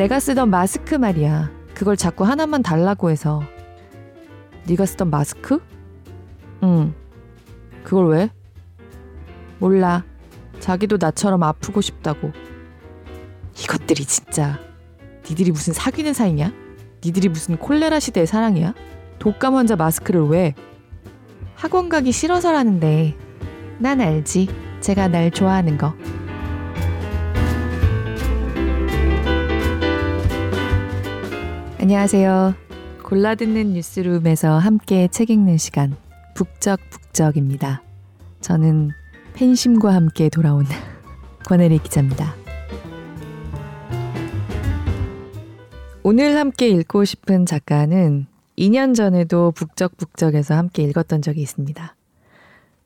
내가 쓰던 마스크 말이야. 그걸 자꾸 하나만 달라고 해서. 네가 쓰던 마스크? 응. 그걸 왜? 몰라. 자기도 나처럼 아프고 싶다고. 이것들이 진짜. 니들이 무슨 사귀는 사이냐? 니들이 무슨 콜레라 시대의 사랑이야? 독감 환자 마스크를 왜? 학원 가기 싫어서라는데. 난 알지. 제가 날 좋아하는 거. 안녕하세요. 골라듣는 뉴스룸에서 함께 책 읽는 시간 북적북적입니다. 저는 팬심과 함께 돌아온 권혜리 기자입니다. 오늘 함께 읽고 싶은 작가는 2년 전에도 북적북적에서 함께 읽었던 적이 있습니다.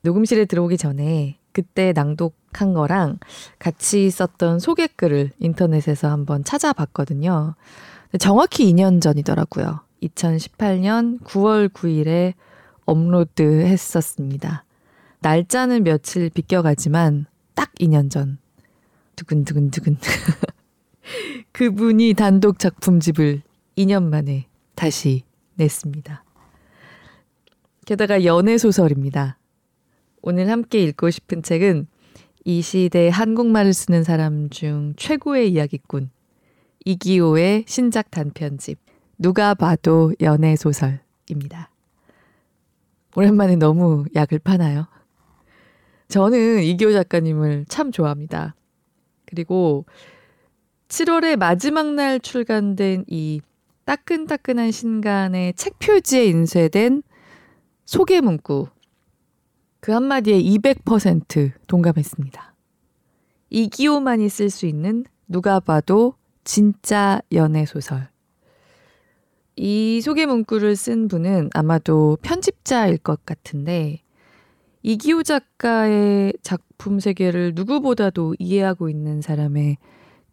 녹음실에 들어오기 전에 그때 낭독한 거랑 같이 썼던 소개글을 인터넷에서 한번 찾아봤거든요. 정확히 2년 전이더라고요. 2018년 9월 9일에 업로드 했었습니다. 날짜는 며칠 비껴가지만 딱 2년 전. 두근두근두근. 그분이 단독 작품집을 2년 만에 다시 냈습니다. 게다가 연애 소설입니다. 오늘 함께 읽고 싶은 책은 이 시대 한국말을 쓰는 사람 중 최고의 이야기꾼 이기호의 신작 단편집 누가 봐도 연애 소설입니다. 오랜만에 너무 약을 파나요? 저는 이기호 작가님을 참 좋아합니다. 그리고 7월의 마지막 날 출간된 이 따끈따끈한 신간의 책 표지에 인쇄된 소개 문구 그 한마디에 200% 동감했습니다. 이기호만이 쓸 수 있는 누가 봐도 진짜 연애 소설. 이 소개 문구를 쓴 분은 아마도 편집자일 것 같은데 이기호 작가의 작품 세계를 누구보다도 이해하고 있는 사람의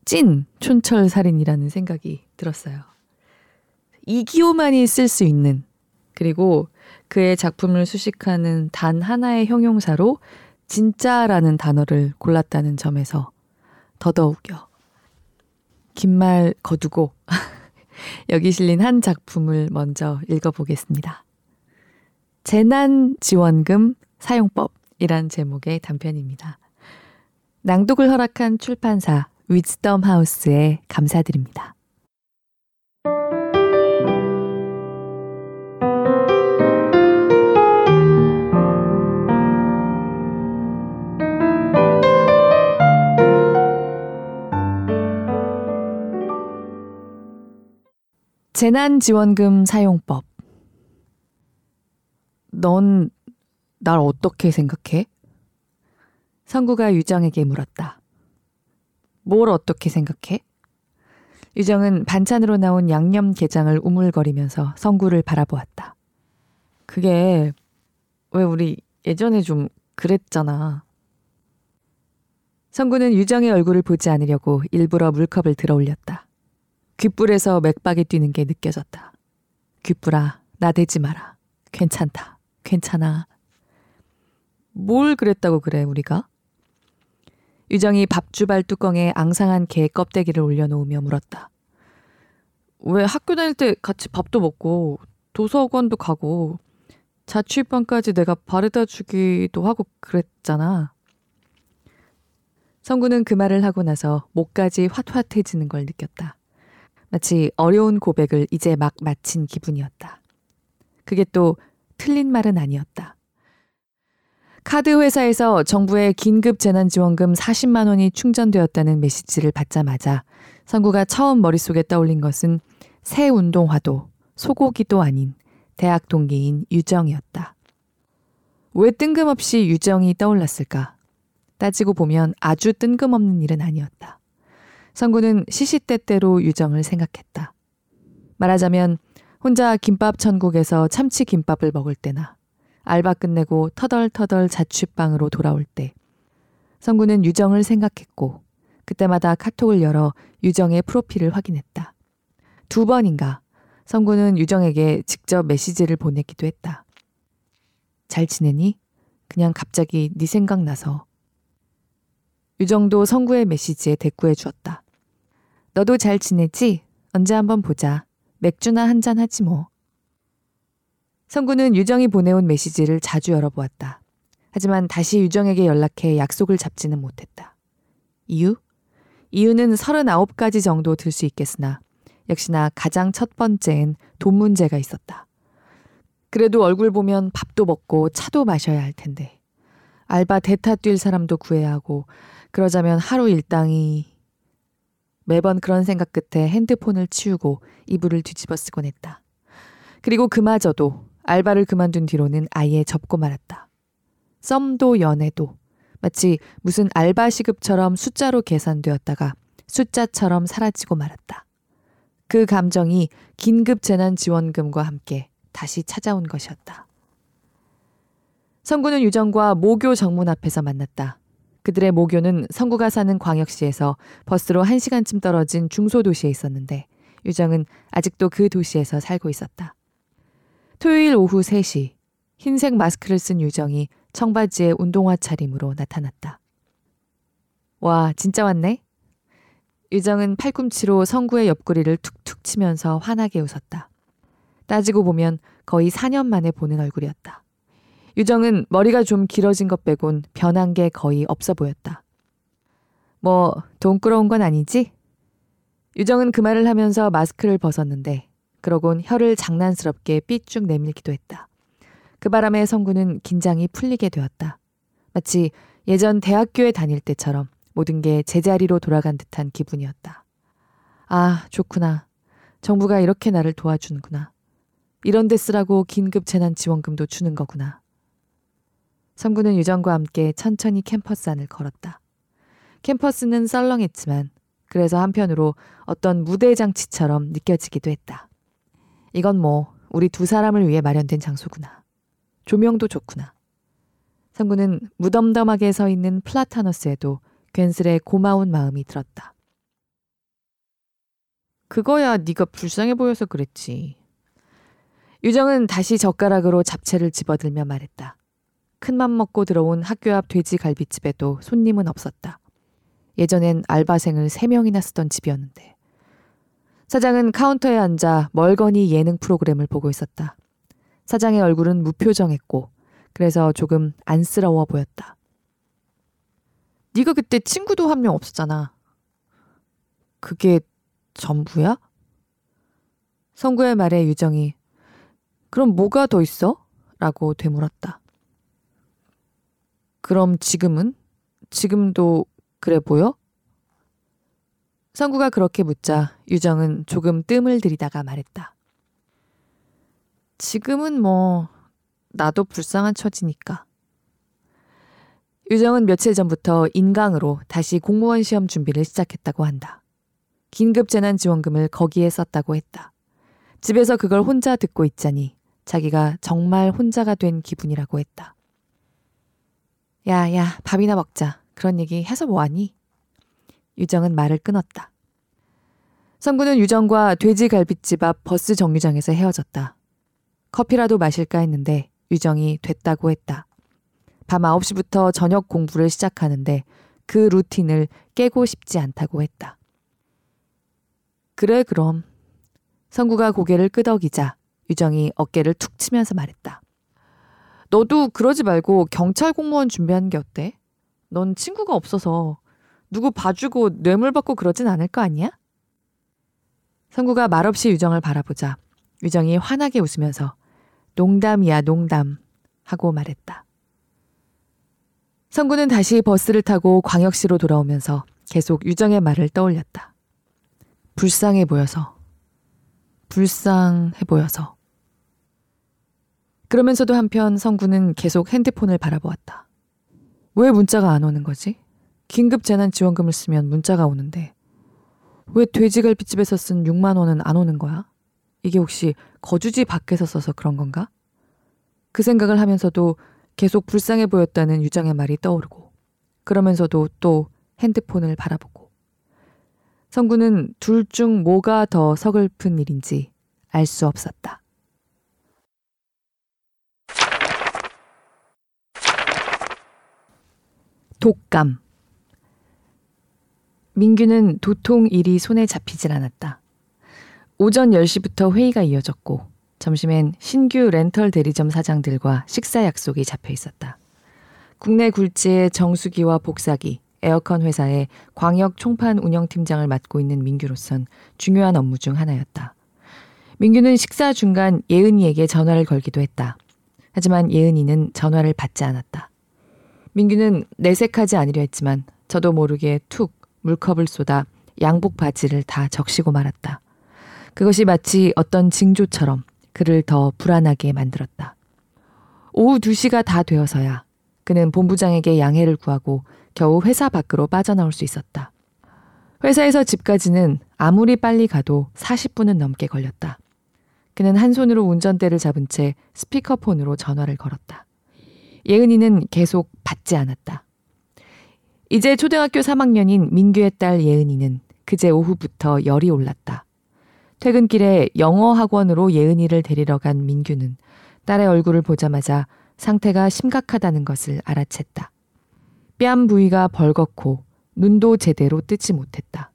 찐 촌철 살인이라는 생각이 들었어요. 이기호만이 쓸 수 있는 그리고 그의 작품을 수식하는 단 하나의 형용사로 진짜라는 단어를 골랐다는 점에서 더더욱요. 긴 말 거두고 여기 실린 한 작품을 먼저 읽어보겠습니다. 재난지원금 사용법이란 제목의 단편입니다. 낭독을 허락한 출판사 위즈덤 하우스에 감사드립니다. 재난지원금 사용법. 넌 날 어떻게 생각해? 성구가 유정에게 물었다. 뭘 어떻게 생각해? 유정은 반찬으로 나온 양념 게장을 우물거리면서 성구를 바라보았다. 그게 왜 우리 예전에 좀 그랬잖아. 성구는 유정의 얼굴을 보지 않으려고 일부러 물컵을 들어 올렸다. 귓불에서 맥박이 뛰는 게 느껴졌다. 귓불아, 나대지 마라. 괜찮다. 괜찮아. 뭘 그랬다고 그래, 우리가? 유정이 밥주발 뚜껑에 앙상한 개 껍데기를 올려놓으며 물었다. 왜 학교 다닐 때 같이 밥도 먹고 도서관도 가고 자취방까지 내가 바르다 주기도 하고 그랬잖아. 성구는 그 말을 하고 나서 목까지 핫핫해지는 걸 느꼈다. 마치 어려운 고백을 이제 막 마친 기분이었다. 그게 또 틀린 말은 아니었다. 카드 회사에서 정부의 긴급 재난지원금 40만 원이 충전되었다는 메시지를 받자마자 성구가 처음 머릿속에 떠올린 것은 새 운동화도 소고기도 아닌 대학 동기인 유정이었다. 왜 뜬금없이 유정이 떠올랐을까? 따지고 보면 아주 뜬금없는 일은 아니었다. 성구는 시시때때로 유정을 생각했다. 말하자면 혼자 김밥 천국에서 참치 김밥을 먹을 때나 알바 끝내고 터덜터덜 자취방으로 돌아올 때 성구는 유정을 생각했고 그때마다 카톡을 열어 유정의 프로필을 확인했다. 두 번인가 성구는 유정에게 직접 메시지를 보냈기도 했다. 잘 지내니? 그냥 갑자기 네 생각나서 유정도 성구의 메시지에 대꾸해 주었다. 너도 잘 지내지? 언제 한번 보자. 맥주나 한 잔 하지 뭐. 성구는 유정이 보내온 메시지를 자주 열어보았다. 하지만 다시 유정에게 연락해 약속을 잡지는 못했다. 이유? 이유는 39가지 정도 들 수 있겠으나 역시나 가장 첫 번째엔 돈 문제가 있었다. 그래도 얼굴 보면 밥도 먹고 차도 마셔야 할 텐데. 알바 대타 뛸 사람도 구해야 하고 그러자면 하루 일당이 매번 그런 생각 끝에 핸드폰을 치우고 이불을 뒤집어 쓰곤 했다. 그리고 그마저도 알바를 그만둔 뒤로는 아예 접고 말았다. 썸도 연애도 마치 무슨 알바 시급처럼 숫자로 계산되었다가 숫자처럼 사라지고 말았다. 그 감정이 긴급 재난 지원금과 함께 다시 찾아온 것이었다. 성구는 유정과 모교 정문 앞에서 만났다. 그들의 모교는 성구가 사는 광역시에서 버스로 1시간쯤 떨어진 중소도시에 있었는데 유정은 아직도 그 도시에서 살고 있었다. 토요일 오후 3시 흰색 마스크를 쓴 유정이 청바지에 운동화 차림으로 나타났다. 와, 진짜 왔네? 유정은 팔꿈치로 성구의 옆구리를 툭툭 치면서 환하게 웃었다. 따지고 보면 거의 4년 만에 보는 얼굴이었다. 유정은 머리가 좀 길어진 것 빼곤 변한 게 거의 없어 보였다. 뭐, 돈 끌어온 건 아니지? 유정은 그 말을 하면서 마스크를 벗었는데, 그러곤 혀를 장난스럽게 삐쭉 내밀기도 했다. 그 바람에 성구는 긴장이 풀리게 되었다. 마치 예전 대학교에 다닐 때처럼 모든 게 제자리로 돌아간 듯한 기분이었다. 아, 좋구나. 정부가 이렇게 나를 도와주는구나. 이런 데 쓰라고 긴급 재난 지원금도 주는 거구나. 성구는 유정과 함께 천천히 캠퍼스 안을 걸었다. 캠퍼스는 썰렁했지만 그래서 한편으로 어떤 무대 장치처럼 느껴지기도 했다. 이건 뭐 우리 두 사람을 위해 마련된 장소구나. 조명도 좋구나. 성구는 무덤덤하게 서 있는 플라타너스에도 괜스레 고마운 마음이 들었다. 그거야 네가 불쌍해 보여서 그랬지. 유정은 다시 젓가락으로 잡채를 집어들며 말했다. 큰맘 먹고 들어온 학교 앞 돼지 갈비집에도 손님은 없었다. 예전엔 알바생을 3명이나 쓰던 집이었는데. 사장은 카운터에 앉아 멀거니 예능 프로그램을 보고 있었다. 사장의 얼굴은 무표정했고 그래서 조금 안쓰러워 보였다. 네가 그때 친구도 한 명 없었잖아. 그게 전부야? 성구의 말에 유정이 그럼 뭐가 더 있어? 라고 되물었다. 그럼 지금은? 지금도 그래 보여? 성구가 그렇게 묻자 유정은 조금 뜸을 들이다가 말했다. 지금은 뭐 나도 불쌍한 처지니까. 유정은 며칠 전부터 인강으로 다시 공무원 시험 준비를 시작했다고 한다. 긴급 재난 지원금을 거기에 썼다고 했다. 집에서 그걸 혼자 듣고 있자니 자기가 정말 혼자가 된 기분이라고 했다. 야, 야, 밥이나 먹자. 그런 얘기 해서 뭐하니? 유정은 말을 끊었다. 성구는 유정과 돼지갈비집 앞 버스 정류장에서 헤어졌다. 커피라도 마실까 했는데 유정이 됐다고 했다. 밤 9시부터 저녁 공부를 시작하는데 그 루틴을 깨고 싶지 않다고 했다. 그래, 그럼. 성구가 고개를 끄덕이자 유정이 어깨를 툭 치면서 말했다. 너도 그러지 말고 경찰 공무원 준비하는 게 어때? 넌 친구가 없어서 누구 봐주고 뇌물 받고 그러진 않을 거 아니야? 성구가 말없이 유정을 바라보자 유정이 환하게 웃으면서 농담이야 농담 하고 말했다. 성구는 다시 버스를 타고 광역시로 돌아오면서 계속 유정의 말을 떠올렸다. 불쌍해 보여서. 불쌍해 보여서. 그러면서도 한편 성구는 계속 핸드폰을 바라보았다. 왜 문자가 안 오는 거지? 긴급 재난 지원금을 쓰면 문자가 오는데 왜 돼지갈비집에서 쓴 6만 원은 안 오는 거야? 이게 혹시 거주지 밖에서 써서 그런 건가? 그 생각을 하면서도 계속 불쌍해 보였다는 유정의 말이 떠오르고 그러면서도 또 핸드폰을 바라보고 성구는 둘 중 뭐가 더 서글픈 일인지 알 수 없었다. 독감. 민규는 도통 일이 손에 잡히질 않았다. 오전 10시부터 회의가 이어졌고 점심엔 신규 렌털 대리점 사장들과 식사 약속이 잡혀 있었다. 국내 굴지의 정수기와 복사기, 에어컨 회사의 광역 총판 운영팀장을 맡고 있는 민규로선 중요한 업무 중 하나였다. 민규는 식사 중간 예은이에게 전화를 걸기도 했다. 하지만 예은이는 전화를 받지 않았다. 민규는 내색하지 않으려 했지만 저도 모르게 툭 물컵을 쏟아 양복 바지를 다 적시고 말았다. 그것이 마치 어떤 징조처럼 그를 더 불안하게 만들었다. 오후 2시가 다 되어서야 그는 본부장에게 양해를 구하고 겨우 회사 밖으로 빠져나올 수 있었다. 회사에서 집까지는 아무리 빨리 가도 40분은 넘게 걸렸다. 그는 한 손으로 운전대를 잡은 채 스피커폰으로 전화를 걸었다. 예은이는 계속 받지 않았다. 이제 초등학교 3학년인 민규의 딸 예은이는 그제 오후부터 열이 올랐다. 퇴근길에 영어 학원으로 예은이를 데리러 간 민규는 딸의 얼굴을 보자마자 상태가 심각하다는 것을 알아챘다. 뺨 부위가 벌겋고 눈도 제대로 뜨지 못했다.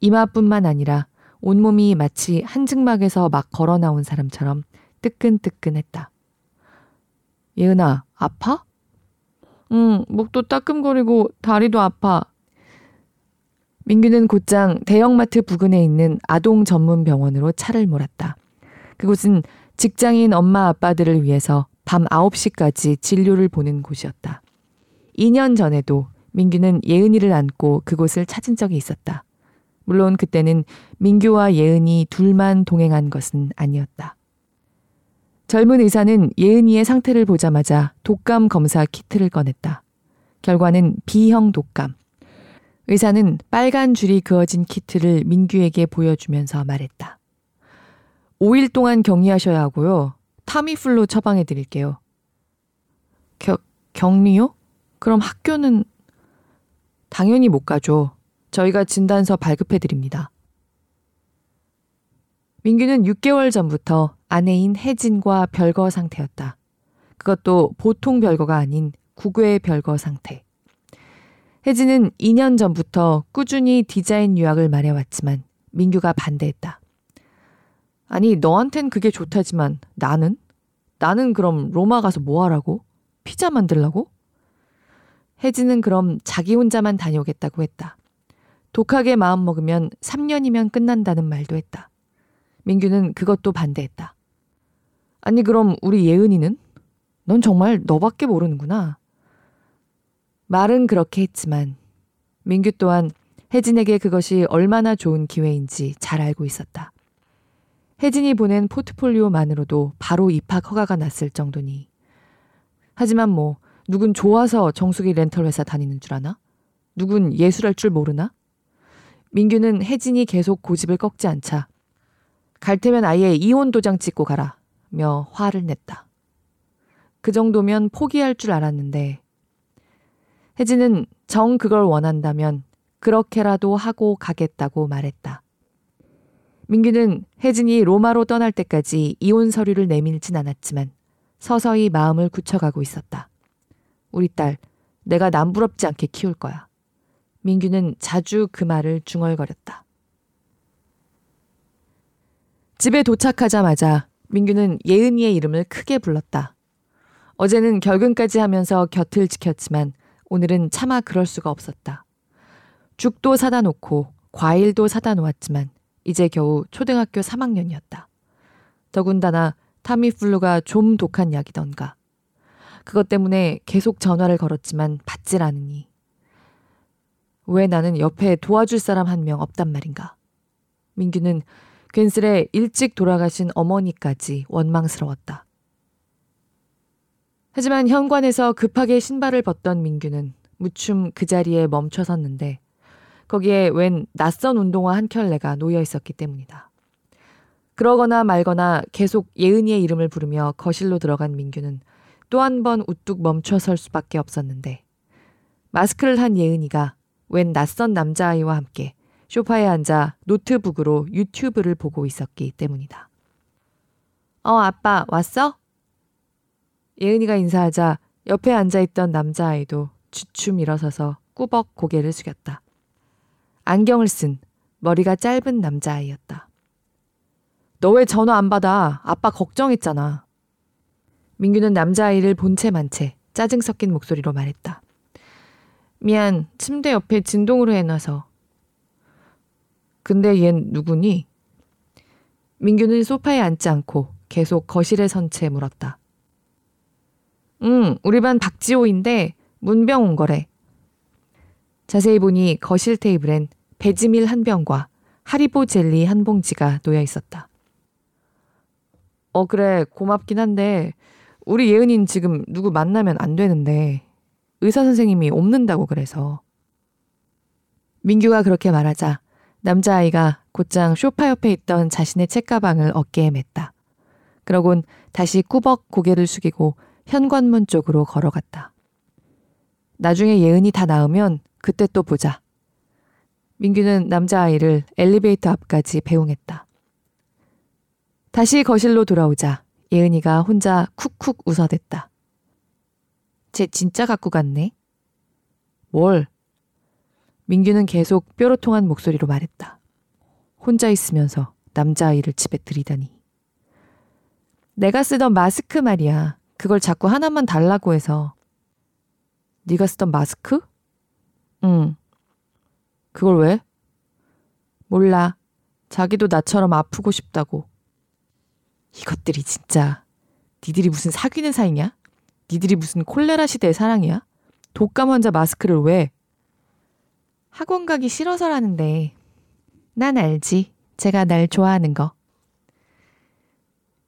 이마뿐만 아니라 온몸이 마치 한증막에서 막 걸어 나온 사람처럼 뜨끈뜨끈했다. 예은아, 아파? 응, 목도 따끔거리고 다리도 아파. 민규는 곧장 대형마트 부근에 있는 아동 전문 병원으로 차를 몰았다. 그곳은 직장인 엄마 아빠들을 위해서 밤 9시까지 진료를 보는 곳이었다. 2년 전에도 민규는 예은이를 안고 그곳을 찾은 적이 있었다. 물론 그때는 민규와 예은이 둘만 동행한 것은 아니었다. 젊은 의사는 예은이의 상태를 보자마자 독감 검사 키트를 꺼냈다. 결과는 B형 독감. 의사는 빨간 줄이 그어진 키트를 민규에게 보여주면서 말했다. 5일 동안 격리하셔야 하고요. 타미플루 처방해 드릴게요. 겨, 격리요? 그럼 학교는 당연히 못 가죠. 저희가 진단서 발급해 드립니다. 민규는 6개월 전부터 아내인 혜진과 별거 상태였다. 그것도 보통 별거가 아닌 국외 별거 상태. 혜진은 2년 전부터 꾸준히 디자인 유학을 말해왔지만 민규가 반대했다. 아니, 너한텐 그게 좋다지만 나는? 나는 그럼 로마 가서 뭐 하라고? 피자 만들라고? 혜진은 그럼 자기 혼자만 다녀오겠다고 했다. 독하게 마음 먹으면 3년이면 끝난다는 말도 했다. 민규는 그것도 반대했다. 아니, 그럼 우리 예은이는? 넌 정말 너밖에 모르는구나. 말은 그렇게 했지만 민규 또한 혜진에게 그것이 얼마나 좋은 기회인지 잘 알고 있었다. 혜진이 보낸 포트폴리오만으로도 바로 입학 허가가 났을 정도니. 하지만 뭐, 누군 좋아서 정수기 렌털 회사 다니는 줄 아나? 누군 예술할 줄 모르나? 민규는 혜진이 계속 고집을 꺾지 않자 갈 테면 아예 이혼 도장 찍고 가라 며 화를 냈다. 그 정도면 포기할 줄 알았는데 혜진은 정 그걸 원한다면 그렇게라도 하고 가겠다고 말했다. 민규는 혜진이 로마로 떠날 때까지 이혼 서류를 내밀진 않았지만 서서히 마음을 굳혀가고 있었다. 우리 딸, 내가 남부럽지 않게 키울 거야. 민규는 자주 그 말을 중얼거렸다. 집에 도착하자마자 민규는 예은이의 이름을 크게 불렀다. 어제는 결근까지 하면서 곁을 지켰지만 오늘은 차마 그럴 수가 없었다. 죽도 사다 놓고 과일도 사다 놓았지만 이제 겨우 초등학교 3학년이었다. 더군다나 타미플루가 좀 독한 약이던가. 그것 때문에 계속 전화를 걸었지만 받질 않으니. 왜 나는 옆에 도와줄 사람 한 명 없단 말인가. 민규는 괜스레 일찍 돌아가신 어머니까지 원망스러웠다. 하지만 현관에서 급하게 신발을 벗던 민규는 무춤 그 자리에 멈춰 섰는데 거기에 웬 낯선 운동화 한 켤레가 놓여 있었기 때문이다. 그러거나 말거나 계속 예은이의 이름을 부르며 거실로 들어간 민규는 또 한 번 우뚝 멈춰 설 수밖에 없었는데 마스크를 한 예은이가 웬 낯선 남자아이와 함께 쇼파에 앉아 노트북으로 유튜브를 보고 있었기 때문이다. 어, 아빠, 왔어? 예은이가 인사하자 옆에 앉아있던 남자아이도 주춤 일어서서 꾸벅 고개를 숙였다. 안경을 쓴 머리가 짧은 남자아이였다. 너 왜 전화 안 받아? 아빠 걱정했잖아. 민규는 남자아이를 본체 만채 짜증 섞인 목소리로 말했다. 미안, 침대 옆에 진동으로 해놔서. 근데 얜 누구니? 민규는 소파에 앉지 않고 계속 거실에 선 채 물었다. 응, 우리 반 박지호인데 문병 온 거래. 자세히 보니 거실 테이블엔 배지밀 한 병과 하리보 젤리 한 봉지가 놓여 있었다. 어, 그래, 고맙긴 한데, 우리 예은이는 지금 누구 만나면 안 되는데, 의사 선생님이 없는다고 그래서. 민규가 그렇게 말하자, 남자아이가 곧장 쇼파 옆에 있던 자신의 책가방을 어깨에 맸다. 그러곤 다시 꾸벅 고개를 숙이고 현관문 쪽으로 걸어갔다. 나중에 예은이 다 나으면 그때 또 보자. 민규는 남자아이를 엘리베이터 앞까지 배웅했다. 다시 거실로 돌아오자 예은이가 혼자 쿡쿡 웃어댔다. 쟤 진짜 갖고 갔네? 뭘? 민규는 계속 뾰로통한 목소리로 말했다. 혼자 있으면서 남자아이를 집에 들이다니. 내가 쓰던 마스크 말이야. 그걸 자꾸 하나만 달라고 해서. 네가 쓰던 마스크? 응. 그걸 왜? 몰라. 자기도 나처럼 아프고 싶다고. 이것들이 진짜 니들이 무슨 사귀는 사이냐? 니들이 무슨 콜레라 시대의 사랑이야? 독감 환자 마스크를 왜? 학원 가기 싫어서라는데 난 알지. 제가 날 좋아하는 거.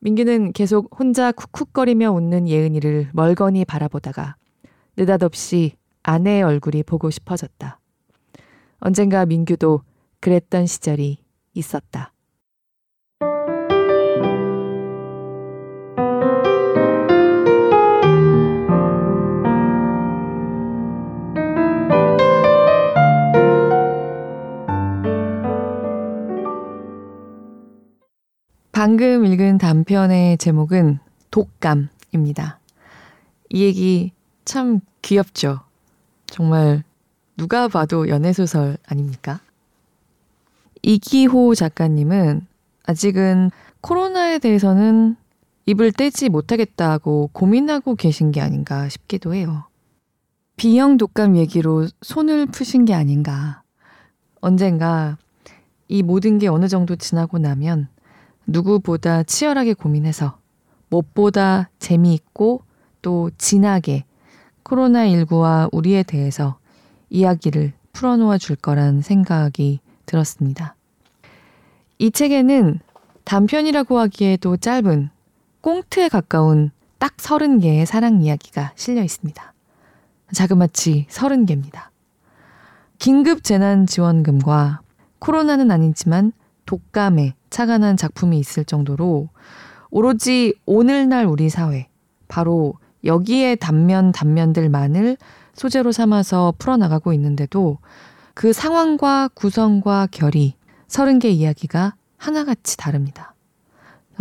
민규는 계속 혼자 쿡쿡거리며 웃는 예은이를 멀거니 바라보다가 느닷없이 아내의 얼굴이 보고 싶어졌다. 언젠가 민규도 그랬던 시절이 있었다. 방금 읽은 단편의 제목은 독감입니다. 이 얘기 참 귀엽죠? 정말 누가 봐도 연애소설 아닙니까? 이기호 작가님은 아직은 코로나에 대해서는 입을 떼지 못하겠다고 고민하고 계신 게 아닌가 싶기도 해요. B형 독감 얘기로 손을 푸신 게 아닌가. 언젠가 이 모든 게 어느 정도 지나고 나면 누구보다 치열하게 고민해서 무엇보다 재미있고 또 진하게 코로나19와 우리에 대해서 이야기를 풀어놓아 줄 거란 생각이 들었습니다. 이 책에는 단편이라고 하기에도 짧은 꽁트에 가까운 딱 30개의 사랑 이야기가 실려 있습니다. 자그마치 30개입니다. 긴급 재난 지원금과 코로나는 아니지만 독감에 착안한 작품이 있을 정도로 오로지 오늘날 우리 사회, 바로 여기에 단면 단면들만을 소재로 삼아서 풀어나가고 있는데도 그 상황과 구성과 결이 30개 이야기가 하나같이 다릅니다.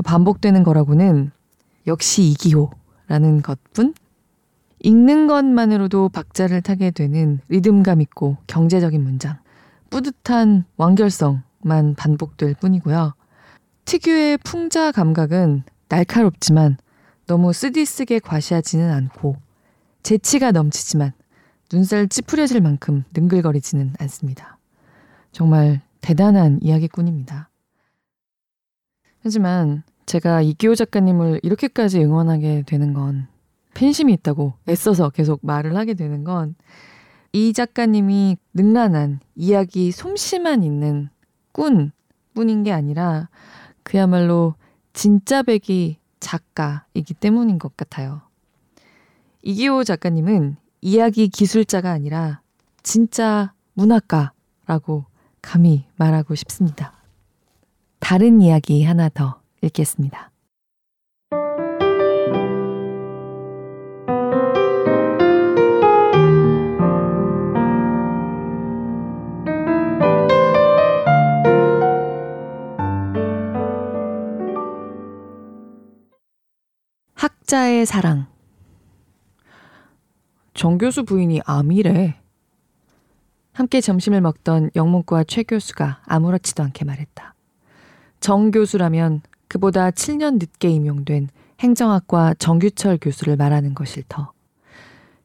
반복되는 거라고는 역시 이기호라는 것뿐 읽는 것만으로도 박자를 타게 되는 리듬감 있고 경제적인 문장, 뿌듯한 완결성 만 반복될 뿐이고요. 특유의 풍자 감각은 날카롭지만 너무 쓰디쓰게 과시하지는 않고 재치가 넘치지만 눈살 찌푸려질 만큼 능글거리지는 않습니다. 정말 대단한 이야기꾼입니다. 하지만 제가 이기호 작가님을 이렇게까지 응원하게 되는 건 팬심이 있다고 애써서 계속 말을 하게 되는 건 이 작가님이 능란한 이야기 솜씨만 있는 꾼 뿐인 게 아니라 그야말로 진짜 백이 작가이기 때문인 것 같아요. 이기호 작가님은 이야기 기술자가 아니라 진짜 문학가라고 감히 말하고 싶습니다. 다른 이야기 하나 더 읽겠습니다. 학자의 사랑. 정 교수 부인이 암이래. 함께 점심을 먹던 영문과 최 교수가 아무렇지도 않게 말했다. 정 교수라면 그보다 7년 늦게 임용된 행정학과 정규철 교수를 말하는 것일 터.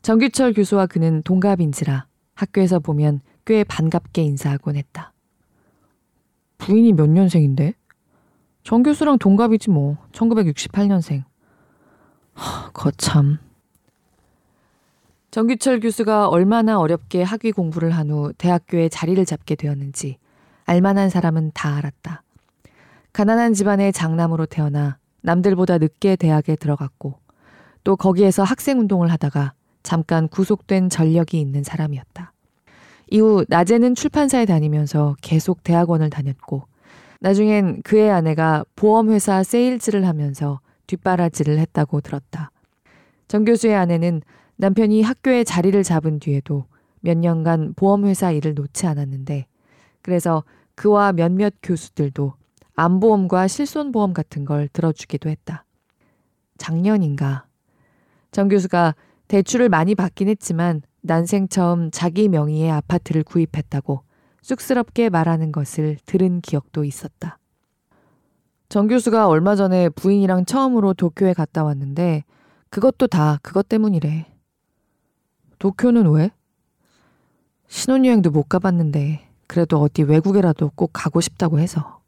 정규철 교수와 그는 동갑인지라 학교에서 보면 꽤 반갑게 인사하곤 했다. 부인이 몇 년생인데? 정 교수랑 동갑이지 뭐. 1968년생. 하, 거참. 정규철 교수가 얼마나 어렵게 학위 공부를 한 후 대학교에 자리를 잡게 되었는지 알만한 사람은 다 알았다. 가난한 집안의 장남으로 태어나 남들보다 늦게 대학에 들어갔고 또 거기에서 학생 운동을 하다가 잠깐 구속된 전력이 있는 사람이었다. 이후 낮에는 출판사에 다니면서 계속 대학원을 다녔고 나중엔 그의 아내가 보험회사 세일즈를 하면서 뒷바라지를 했다고 들었다. 정 교수의 아내는 남편이 학교에 자리를 잡은 뒤에도 몇 년간 보험회사 일을 놓지 않았는데 그래서 그와 몇몇 교수들도 암보험과 실손보험 같은 걸 들어주기도 했다. 작년인가. 정 교수가 대출을 많이 받긴 했지만 난생 처음 자기 명의의 아파트를 구입했다고 쑥스럽게 말하는 것을 들은 기억도 있었다. 정 교수가 얼마 전에 부인이랑 처음으로 도쿄에 갔다 왔는데 그것도 다 그것 때문이래. 도쿄는 왜? 신혼여행도 못 가봤는데 그래도 어디 외국에라도 꼭 가고 싶다고 해서.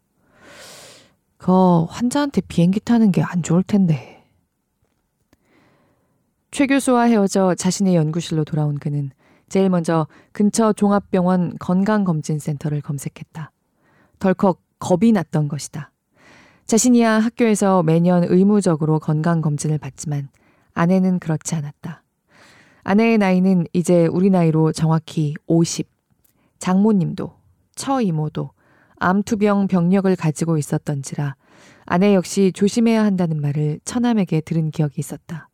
그 환자한테 비행기 타는 게 안 좋을 텐데. 최 교수와 헤어져 자신의 연구실로 돌아온 그는 제일 먼저 근처 종합병원 건강검진센터를 검색했다. 덜컥 겁이 났던 것이다. 자신이야 학교에서 매년 의무적으로 건강검진을 받지만 아내는 그렇지 않았다. 아내의 나이는 이제 우리 나이로 정확히 50. 장모님도, 처이모도 암투병 병력을 가지고 있었던지라 아내 역시 조심해야 한다는 말을 처남에게 들은 기억이 있었다.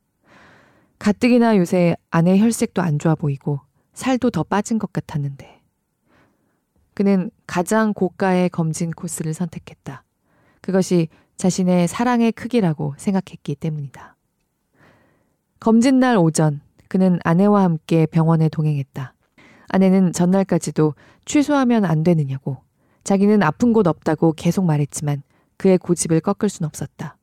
가뜩이나 요새 아내 혈색도 안 좋아 보이고 살도 더 빠진 것 같았는데. 그는 가장 고가의 검진 코스를 선택했다. 그것이 자신의 사랑의 크기라고 생각했기 때문이다. 검진 날 오전, 그는 아내와 함께 병원에 동행했다. 아내는 전날까지도 취소하면 안 되느냐고, 자기는 아픈 곳 없다고 계속 말했지만 그의 고집을 꺾을 순 없었다.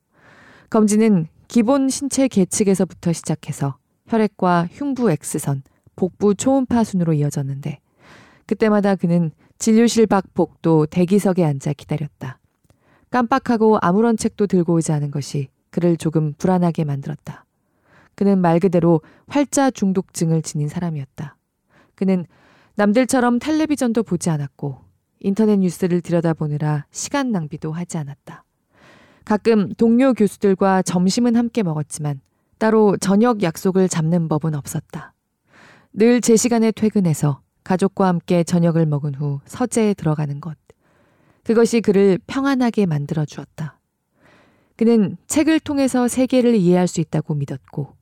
검진은 기본 신체 계측에서부터 시작해서 혈액과 흉부 X선, 복부 초음파 순으로 이어졌는데 그때마다 그는 진료실 밖 복도 대기석에 앉아 기다렸다. 깜빡하고 아무런 책도 들고 오지 않은 것이 그를 조금 불안하게 만들었다. 그는 말 그대로 활자 중독증을 지닌 사람이었다. 그는 남들처럼 텔레비전도 보지 않았고 인터넷 뉴스를 들여다보느라 시간 낭비도 하지 않았다. 가끔 동료 교수들과 점심은 함께 먹었지만 따로 저녁 약속을 잡는 법은 없었다. 늘 제 시간에 퇴근해서 가족과 함께 저녁을 먹은 후 서재에 들어가는 것. 그것이 그를 평안하게 만들어 주었다. 그는 책을 통해서 세계를 이해할 수 있다고 믿었고,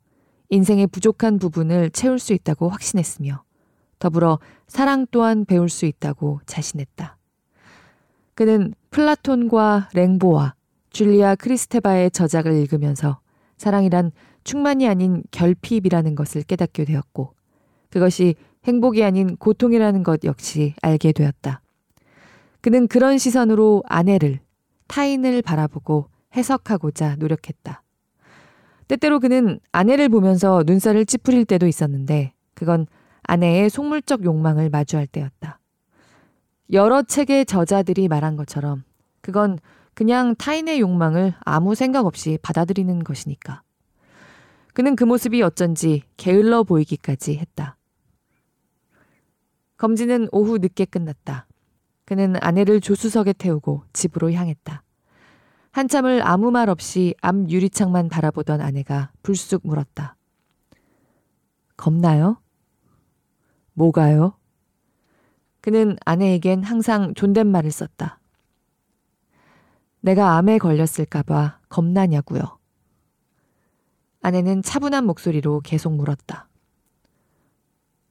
인생의 부족한 부분을 채울 수 있다고 확신했으며, 더불어 사랑 또한 배울 수 있다고 자신했다. 그는 플라톤과 랭보와 줄리아 크리스테바의 저작을 읽으면서 사랑이란 충만이 아닌 결핍이라는 것을 깨닫게 되었고, 그것이 행복이 아닌 고통이라는 것 역시 알게 되었다. 그는 그런 시선으로 아내를, 타인을 바라보고 해석하고자 노력했다. 때때로 그는 아내를 보면서 눈살을 찌푸릴 때도 있었는데 그건 아내의 속물적 욕망을 마주할 때였다. 여러 책의 저자들이 말한 것처럼 그건 그냥 타인의 욕망을 아무 생각 없이 받아들이는 것이니까. 그는 그 모습이 어쩐지 게을러 보이기까지 했다. 검진은 오후 늦게 끝났다. 그는 아내를 조수석에 태우고 집으로 향했다. 한참을 아무 말 없이 앞 유리창만 바라보던 아내가 불쑥 물었다. 겁나요? 뭐가요? 그는 아내에겐 항상 존댓말을 썼다. 내가 암에 걸렸을까봐 겁나냐고요. 아내는 차분한 목소리로 계속 물었다.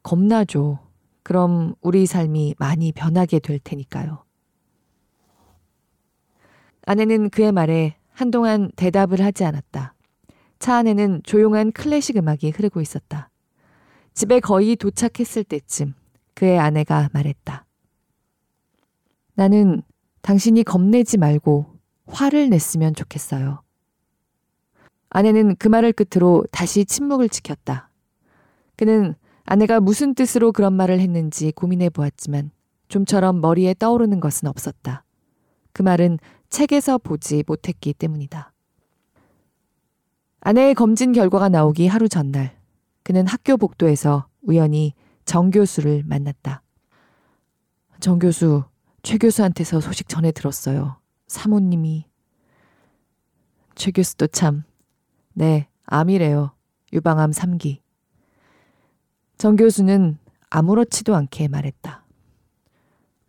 겁나죠. 그럼 우리 삶이 많이 변하게 될 테니까요. 아내는 그의 말에 한동안 대답을 하지 않았다. 차 안에는 조용한 클래식 음악이 흐르고 있었다. 집에 거의 도착했을 때쯤 그의 아내가 말했다. 나는 당신이 겁내지 말고 화를 냈으면 좋겠어요. 아내는 그 말을 끝으로 다시 침묵을 지켰다. 그는 아내가 무슨 뜻으로 그런 말을 했는지 고민해 보았지만 좀처럼 머리에 떠오르는 것은 없었다. 그 말은 책에서 보지 못했기 때문이다. 아내의 검진 결과가 나오기 하루 전날, 그는 학교 복도에서 우연히 정 교수를 만났다. 정 교수, 최 교수한테서 소식 전해 들었어요. 사모님이. 최 교수도 참. 네, 암이래요. 유방암 3기. 정 교수는 아무렇지도 않게 말했다.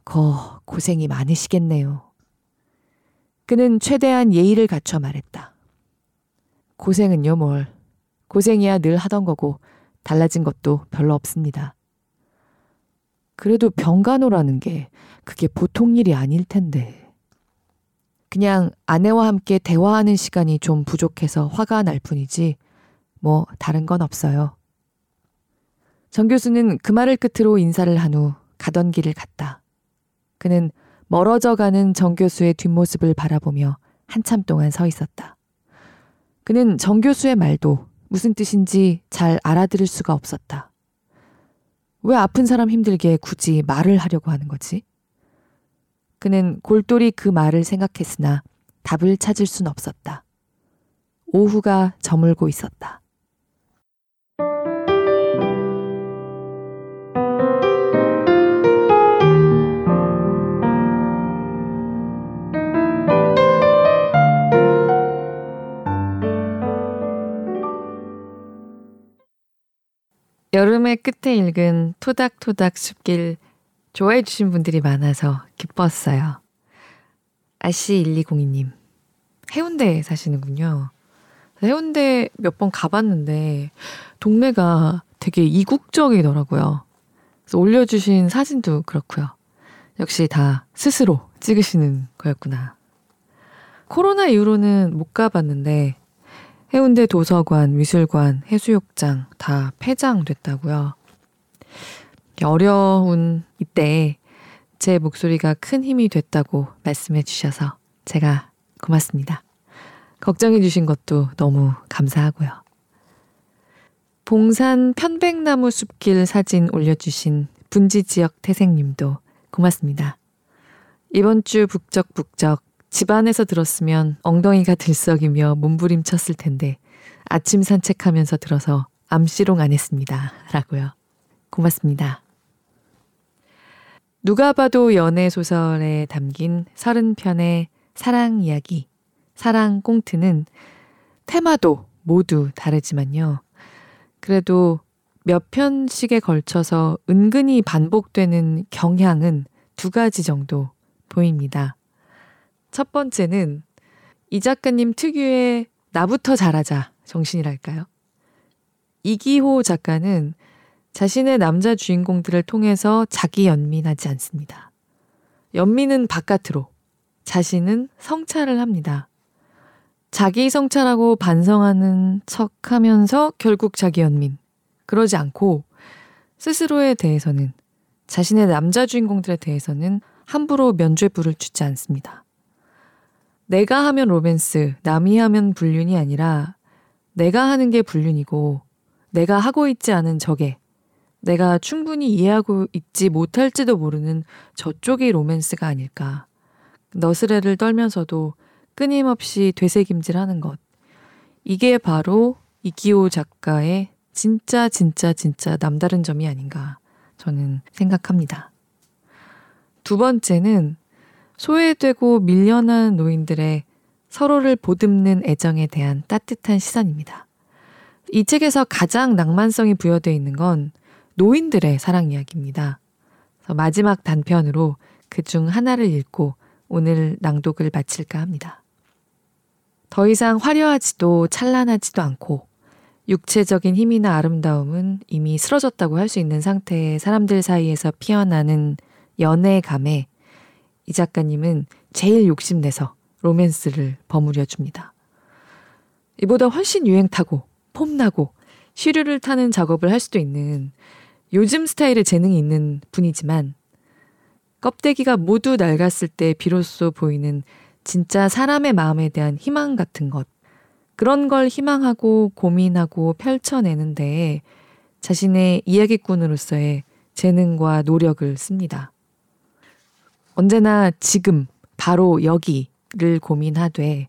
거 고생이 많으시겠네요. 그는 최대한 예의를 갖춰 말했다. 고생은요 뭘. 고생이야 늘 하던 거고 달라진 것도 별로 없습니다. 그래도 병간호라는 게 그게 보통 일이 아닐 텐데. 그냥 아내와 함께 대화하는 시간이 좀 부족해서 화가 날 뿐이지 뭐 다른 건 없어요. 정 교수는 그 말을 끝으로 인사를 한 후 가던 길을 갔다. 그는 멀어져 가는 정 교수의 뒷모습을 바라보며 한참 동안 서 있었다. 그는 정 교수의 말도 무슨 뜻인지 잘 알아들을 수가 없었다. 왜 아픈 사람 힘들게 굳이 말을 하려고 하는 거지? 그는 골똘히 그 말을 생각했으나 답을 찾을 순 없었다. 오후가 저물고 있었다. 여름의 끝에 읽은 토닥토닥 숲길 좋아해 주신 분들이 많아서 기뻤어요. 아씨1202님. 해운대에 사시는군요. 해운대 몇 번 가봤는데 동네가 되게 이국적이더라고요. 그래서 올려주신 사진도 그렇고요. 역시 다 스스로 찍으시는 거였구나. 코로나 이후로는 못 가봤는데 해운대 도서관, 미술관, 해수욕장 다 폐장됐다고요. 어려운 이때 제 목소리가 큰 힘이 됐다고 말씀해 주셔서 제가 고맙습니다. 걱정해 주신 것도 너무 감사하고요. 봉산 편백나무 숲길 사진 올려주신 분지 지역 태생님도 고맙습니다. 이번 주 북적북적 집안에서 들었으면 엉덩이가 들썩이며 몸부림쳤을 텐데 아침 산책하면서 들어서 암시롱 안 했습니다. 라고요. 고맙습니다. 누가 봐도 연애 소설에 담긴 서른 편의 사랑 이야기, 사랑 꽁트는 테마도 모두 다르지만요. 그래도 몇 편씩에 걸쳐서 은근히 반복되는 경향은 두 가지 정도 보입니다. 첫 번째는 이 작가님 특유의 나부터 잘하자 정신이랄까요? 이기호 작가는 자신의 남자 주인공들을 통해서 자기 연민하지 않습니다. 연민은 바깥으로, 자신은 성찰을 합니다. 자기 성찰하고 반성하는 척 하면서 결국 자기 연민. 그러지 않고 스스로에 대해서는 자신의 남자 주인공들에 대해서는 함부로 면죄부를 주지 않습니다. 내가 하면 로맨스, 남이 하면 불륜이 아니라 내가 하는 게 불륜이고 내가 하고 있지 않은 저게 내가 충분히 이해하고 있지 못할지도 모르는 저쪽이 로맨스가 아닐까. 너스레를 떨면서도 끊임없이 되새김질 하는 것. 이게 바로 이기호 작가의 진짜 진짜 진짜 남다른 점이 아닌가 저는 생각합니다. 두 번째는 소외되고 밀려난 노인들의 서로를 보듬는 애정에 대한 따뜻한 시선입니다. 이 책에서 가장 낭만성이 부여되어 있는 건 노인들의 사랑 이야기입니다. 마지막 단편으로 그 중 하나를 읽고 오늘 낭독을 마칠까 합니다. 더 이상 화려하지도 찬란하지도 않고 육체적인 힘이나 아름다움은 이미 쓰러졌다고 할 수 있는 상태의 사람들 사이에서 피어나는 연애감에 이 작가님은 제일 욕심내서 로맨스를 버무려 줍니다. 이보다 훨씬 유행 타고 폼나고 시류를 타는 작업을 할 수도 있는 요즘 스타일의 재능이 있는 분이지만 껍데기가 모두 낡았을 때 비로소 보이는 진짜 사람의 마음에 대한 희망 같은 것. 그런 걸 희망하고 고민하고 펼쳐내는데 자신의 이야기꾼으로서의 재능과 노력을 씁니다. 언제나 지금, 바로 여기를 고민하되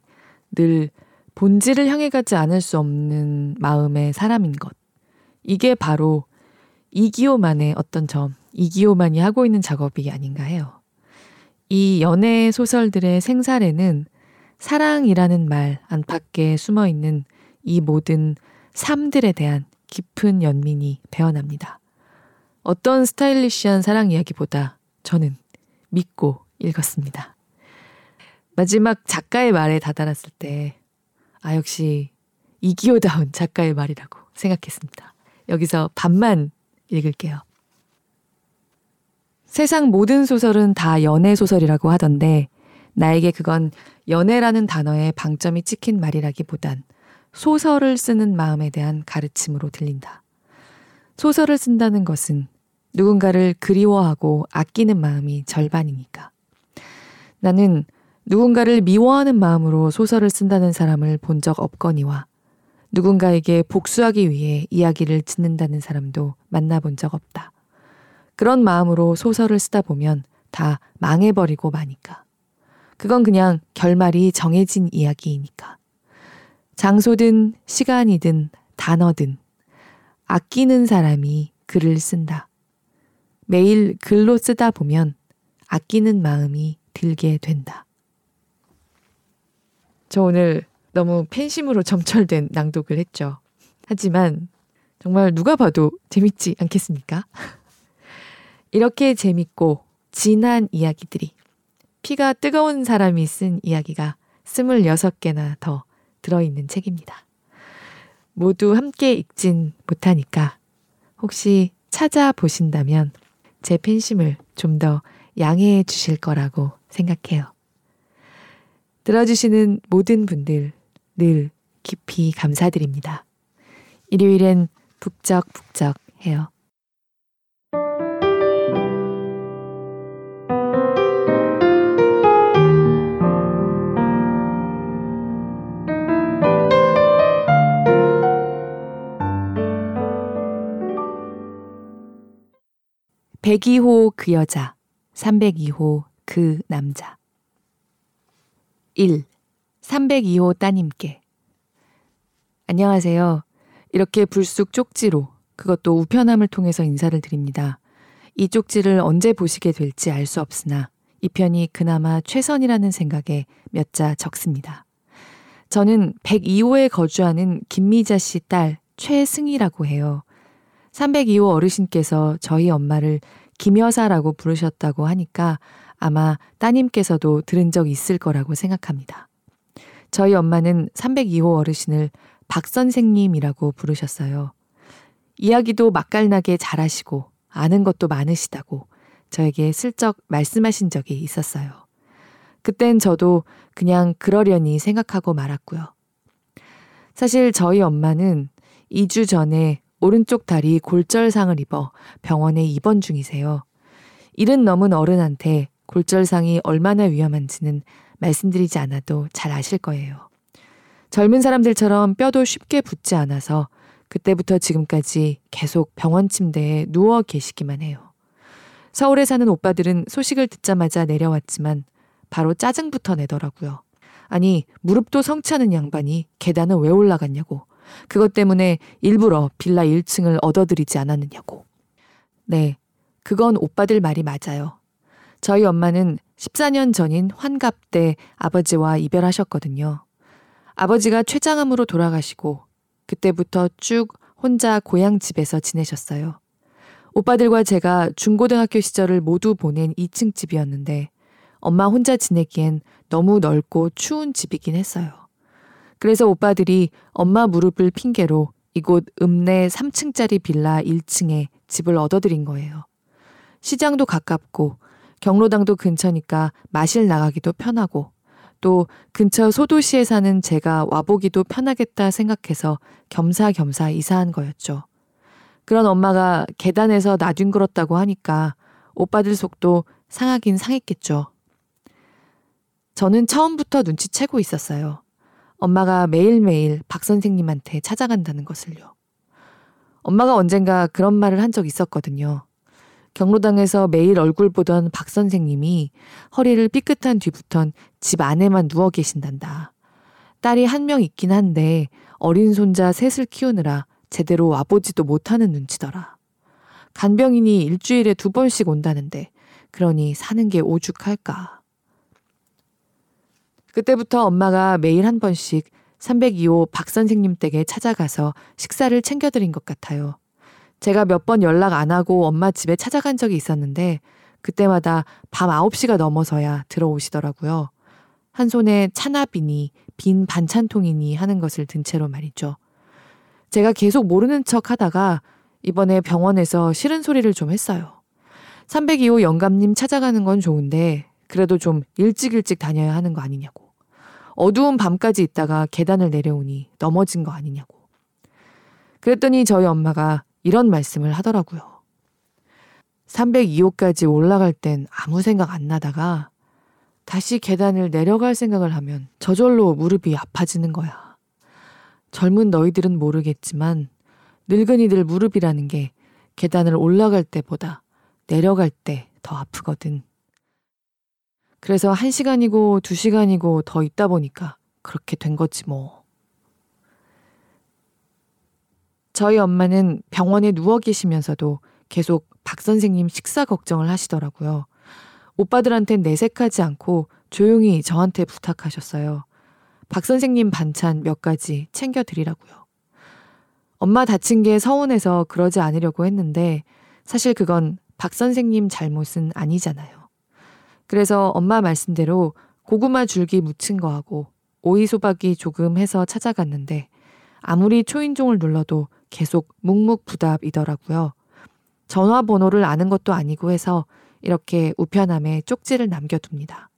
늘 본질을 향해 가지 않을 수 없는 마음의 사람인 것. 이게 바로 이기호만의 어떤 점, 이기호만이 하고 있는 작업이 아닌가 해요. 이 연애 소설들의 생살에는 사랑이라는 말 안팎에 숨어 있는 이 모든 삶들에 대한 깊은 연민이 배어납니다. 어떤 스타일리시한 사랑 이야기보다 저는 믿고 읽었습니다. 마지막 작가의 말에 다다랐을 때, 아, 역시 이기호다운 작가의 말이라고 생각했습니다. 여기서 반만 읽을게요. 세상 모든 소설은 다 연애 소설이라고 하던데 나에게 그건 연애라는 단어에 방점이 찍힌 말이라기보단 소설을 쓰는 마음에 대한 가르침으로 들린다. 소설을 쓴다는 것은 누군가를 그리워하고 아끼는 마음이 절반이니까. 나는 누군가를 미워하는 마음으로 소설을 쓴다는 사람을 본 적 없거니와 누군가에게 복수하기 위해 이야기를 짓는다는 사람도 만나본 적 없다. 그런 마음으로 소설을 쓰다 보면 다 망해버리고 마니까. 그건 그냥 결말이 정해진 이야기이니까. 장소든 시간이든 단어든 아끼는 사람이 글을 쓴다. 매일 글로 쓰다 보면 아끼는 마음이 들게 된다. 저 오늘 너무 팬심으로 점철된 낭독을 했죠. 하지만 정말 누가 봐도 재밌지 않겠습니까? 이렇게 재밌고 진한 이야기들이 피가 뜨거운 사람이 쓴 이야기가 26개나 더 들어있는 책입니다. 모두 함께 읽진 못하니까 혹시 찾아보신다면 제 팬심을 좀 더 양해해 주실 거라고 생각해요. 들어주시는 모든 분들 늘 깊이 감사드립니다. 일요일엔 북적북적 해요. 백이호 그 여자, 302호 그 남자. 1. 302호 따님께. 안녕하세요. 이렇게 불쑥 쪽지로, 그것도 우편함을 통해서 인사를 드립니다. 이 쪽지를 언제 보시게 될지 알 수 없으나 이 편이 그나마 최선이라는 생각에 몇 자 적습니다. 저는 102호에 거주하는 김미자 씨 딸 최승희라고 해요. 302호 어르신께서 저희 엄마를 김여사라고 부르셨다고 하니까 아마 따님께서도 들은 적 있을 거라고 생각합니다. 저희 엄마는 302호 어르신을 박 선생님이라고 부르셨어요. 이야기도 맛깔나게 잘하시고 아는 것도 많으시다고 저에게 슬쩍 말씀하신 적이 있었어요. 그땐 저도 그냥 그러려니 생각하고 말았고요. 사실 저희 엄마는 2주 전에 오른쪽 다리 골절상을 입어 병원에 입원 중이세요. 일은 넘은 어른한테 골절상이 얼마나 위험한지는 말씀드리지 않아도 잘 아실 거예요. 젊은 사람들처럼 뼈도 쉽게 붙지 않아서 그때부터 지금까지 계속 병원 침대에 누워 계시기만 해요. 서울에 사는 오빠들은 소식을 듣자마자 내려왔지만 바로 짜증부터 내더라고요. 아니, 무릎도 성차는 양반이 계단을 왜 올라갔냐고. 그것 때문에 일부러 빌라 1층을 얻어들이지 않았느냐고. 네, 그건 오빠들 말이 맞아요. 저희 엄마는 14년 전인 환갑 때 아버지와 이별하셨거든요. 아버지가 췌장암으로 돌아가시고 그때부터 쭉 혼자 고향 집에서 지내셨어요. 오빠들과 제가 중고등학교 시절을 모두 보낸 2층 집이었는데 엄마 혼자 지내기엔 너무 넓고 추운 집이긴 했어요. 그래서 오빠들이 엄마 무릎을 핑계로 이곳 읍내 3층짜리 빌라 1층에 집을 얻어들인 거예요. 시장도 가깝고 경로당도 근처니까 마실 나가기도 편하고 또 근처 소도시에 사는 제가 와보기도 편하겠다 생각해서 겸사겸사 이사한 거였죠. 그런 엄마가 계단에서 나뒹굴었다고 하니까 오빠들 속도 상하긴 상했겠죠. 저는 처음부터 눈치채고 있었어요. 엄마가 매일매일 박 선생님한테 찾아간다는 것을요. 엄마가 언젠가 그런 말을 한 적 있었거든요. 경로당에서 매일 얼굴 보던 박 선생님이 허리를 삐끗한 뒤부턴 집 안에만 누워 계신단다. 딸이 한 명 있긴 한데 어린 손자 셋을 키우느라 제대로 와보지도 못하는 눈치더라. 간병인이 일주일에 두 번씩 온다는데 그러니 사는 게 오죽할까. 그때부터 엄마가 매일 한 번씩 302호 박 선생님 댁에 찾아가서 식사를 챙겨드린 것 같아요. 제가 몇 번 연락 안 하고 엄마 집에 찾아간 적이 있었는데 그때마다 밤 9시가 넘어서야 들어오시더라고요. 한 손에 차나비니 빈 반찬통이니 하는 것을 든 채로 말이죠. 제가 계속 모르는 척 하다가 이번에 병원에서 싫은 소리를 좀 했어요. 302호 영감님 찾아가는 건 좋은데 그래도 좀 일찍 일찍 다녀야 하는 거 아니냐고. 어두운 밤까지 있다가 계단을 내려오니 넘어진 거 아니냐고. 그랬더니 저희 엄마가 이런 말씀을 하더라고요. 302호까지 올라갈 땐 아무 생각 안 나다가 다시 계단을 내려갈 생각을 하면 저절로 무릎이 아파지는 거야. 젊은 너희들은 모르겠지만 늙은이들 무릎이라는 게 계단을 올라갈 때보다 내려갈 때 더 아프거든. 그래서 한 시간이고 두 시간이고 더 있다 보니까 그렇게 된 거지 뭐. 저희 엄마는 병원에 누워 계시면서도 계속 박 선생님 식사 걱정을 하시더라고요. 오빠들한텐 내색하지 않고 조용히 저한테 부탁하셨어요. 박 선생님 반찬 몇 가지 챙겨드리라고요. 엄마 다친 게 서운해서 그러지 않으려고 했는데 사실 그건 박 선생님 잘못은 아니잖아요. 그래서 엄마 말씀대로 고구마 줄기 묻힌 거하고 오이 소박이 조금 해서 찾아갔는데 아무리 초인종을 눌러도 계속 묵묵부답이더라고요. 전화번호를 아는 것도 아니고 해서 이렇게 우편함에 쪽지를 남겨둡니다.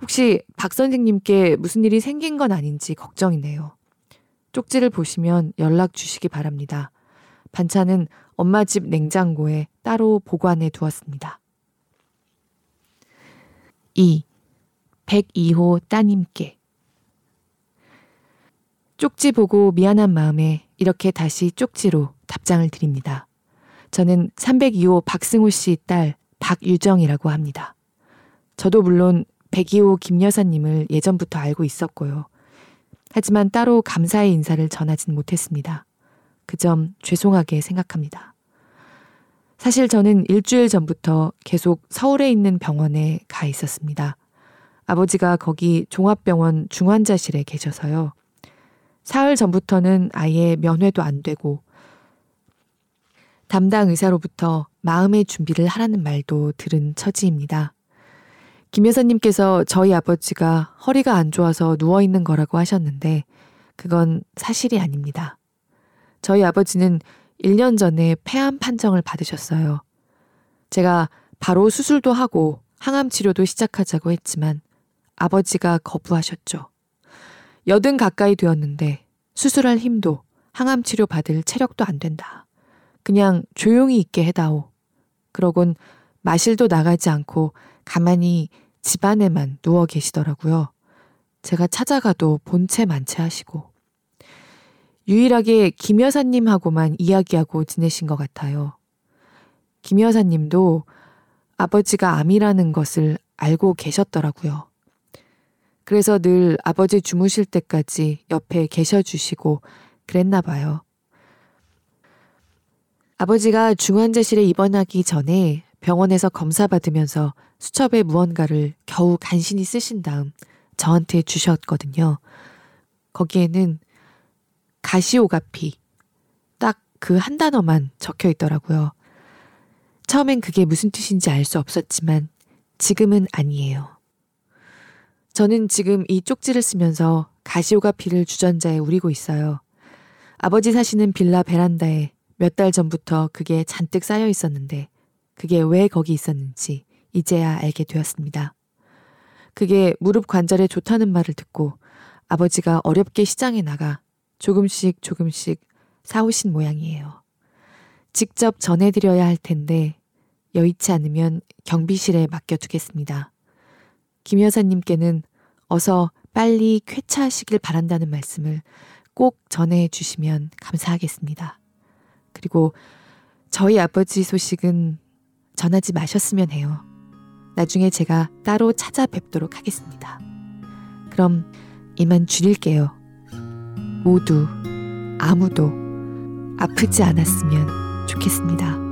혹시 박 선생님께 무슨 일이 생긴 건 아닌지 걱정이네요. 쪽지를 보시면 연락 주시기 바랍니다. 반찬은 엄마 집 냉장고에 따로 보관해 두었습니다. 2. 102호 따님께 쪽지 보고 미안한 마음에 이렇게 다시 쪽지로 답장을 드립니다. 저는 302호 박승호 씨 딸 박유정이라고 합니다. 저도 물론 102호 김 여사님을 예전부터 알고 있었고요. 하지만 따로 감사의 인사를 전하진 못했습니다. 그 점 죄송하게 생각합니다. 사실 저는 일주일 전부터 계속 서울에 있는 병원에 가 있었습니다. 아버지가 거기 종합병원 중환자실에 계셔서요. 사흘 전부터는 아예 면회도 안 되고 담당 의사로부터 마음의 준비를 하라는 말도 들은 처지입니다. 김 여사님께서 저희 아버지가 허리가 안 좋아서 누워 있는 거라고 하셨는데 그건 사실이 아닙니다. 저희 아버지는 1년 전에 폐암 판정을 받으셨어요. 제가 바로 수술도 하고 항암 치료도 시작하자고 했지만 아버지가 거부하셨죠. 여든 가까이 되었는데 수술할 힘도 항암 치료 받을 체력도 안 된다. 그냥 조용히 있게 해다오. 그러곤 마실도 나가지 않고 가만히 집안에만 누워 계시더라고요. 제가 찾아가도 본체 만체 하시고. 유일하게 김 여사님하고만 이야기하고 지내신 것 같아요. 김 여사님도 아버지가 암이라는 것을 알고 계셨더라고요. 그래서 늘 아버지 주무실 때까지 옆에 계셔 주시고 그랬나 봐요. 아버지가 중환자실에 입원하기 전에 병원에서 검사받으면서 수첩에 무언가를 겨우 간신히 쓰신 다음 저한테 주셨거든요. 거기에는 가시오가피 딱 그 한 단어만 적혀 있더라고요. 처음엔 그게 무슨 뜻인지 알 수 없었지만 지금은 아니에요. 저는 지금 이 쪽지를 쓰면서 가시오가피를 주전자에 우리고 있어요. 아버지 사시는 빌라 베란다에 몇 달 전부터 그게 잔뜩 쌓여 있었는데 그게 왜 거기 있었는지 이제야 알게 되었습니다. 그게 무릎 관절에 좋다는 말을 듣고 아버지가 어렵게 시장에 나가 조금씩 조금씩 사오신 모양이에요. 직접 전해드려야 할 텐데 여의치 않으면 경비실에 맡겨두겠습니다. 김 여사님께는 어서 빨리 쾌차하시길 바란다는 말씀을 꼭 전해 주시면 감사하겠습니다. 그리고 저희 아버지 소식은 전하지 마셨으면 해요. 나중에 제가 따로 찾아뵙도록 하겠습니다. 그럼 이만 줄일게요. 모두 아무도 아프지 않았으면 좋겠습니다.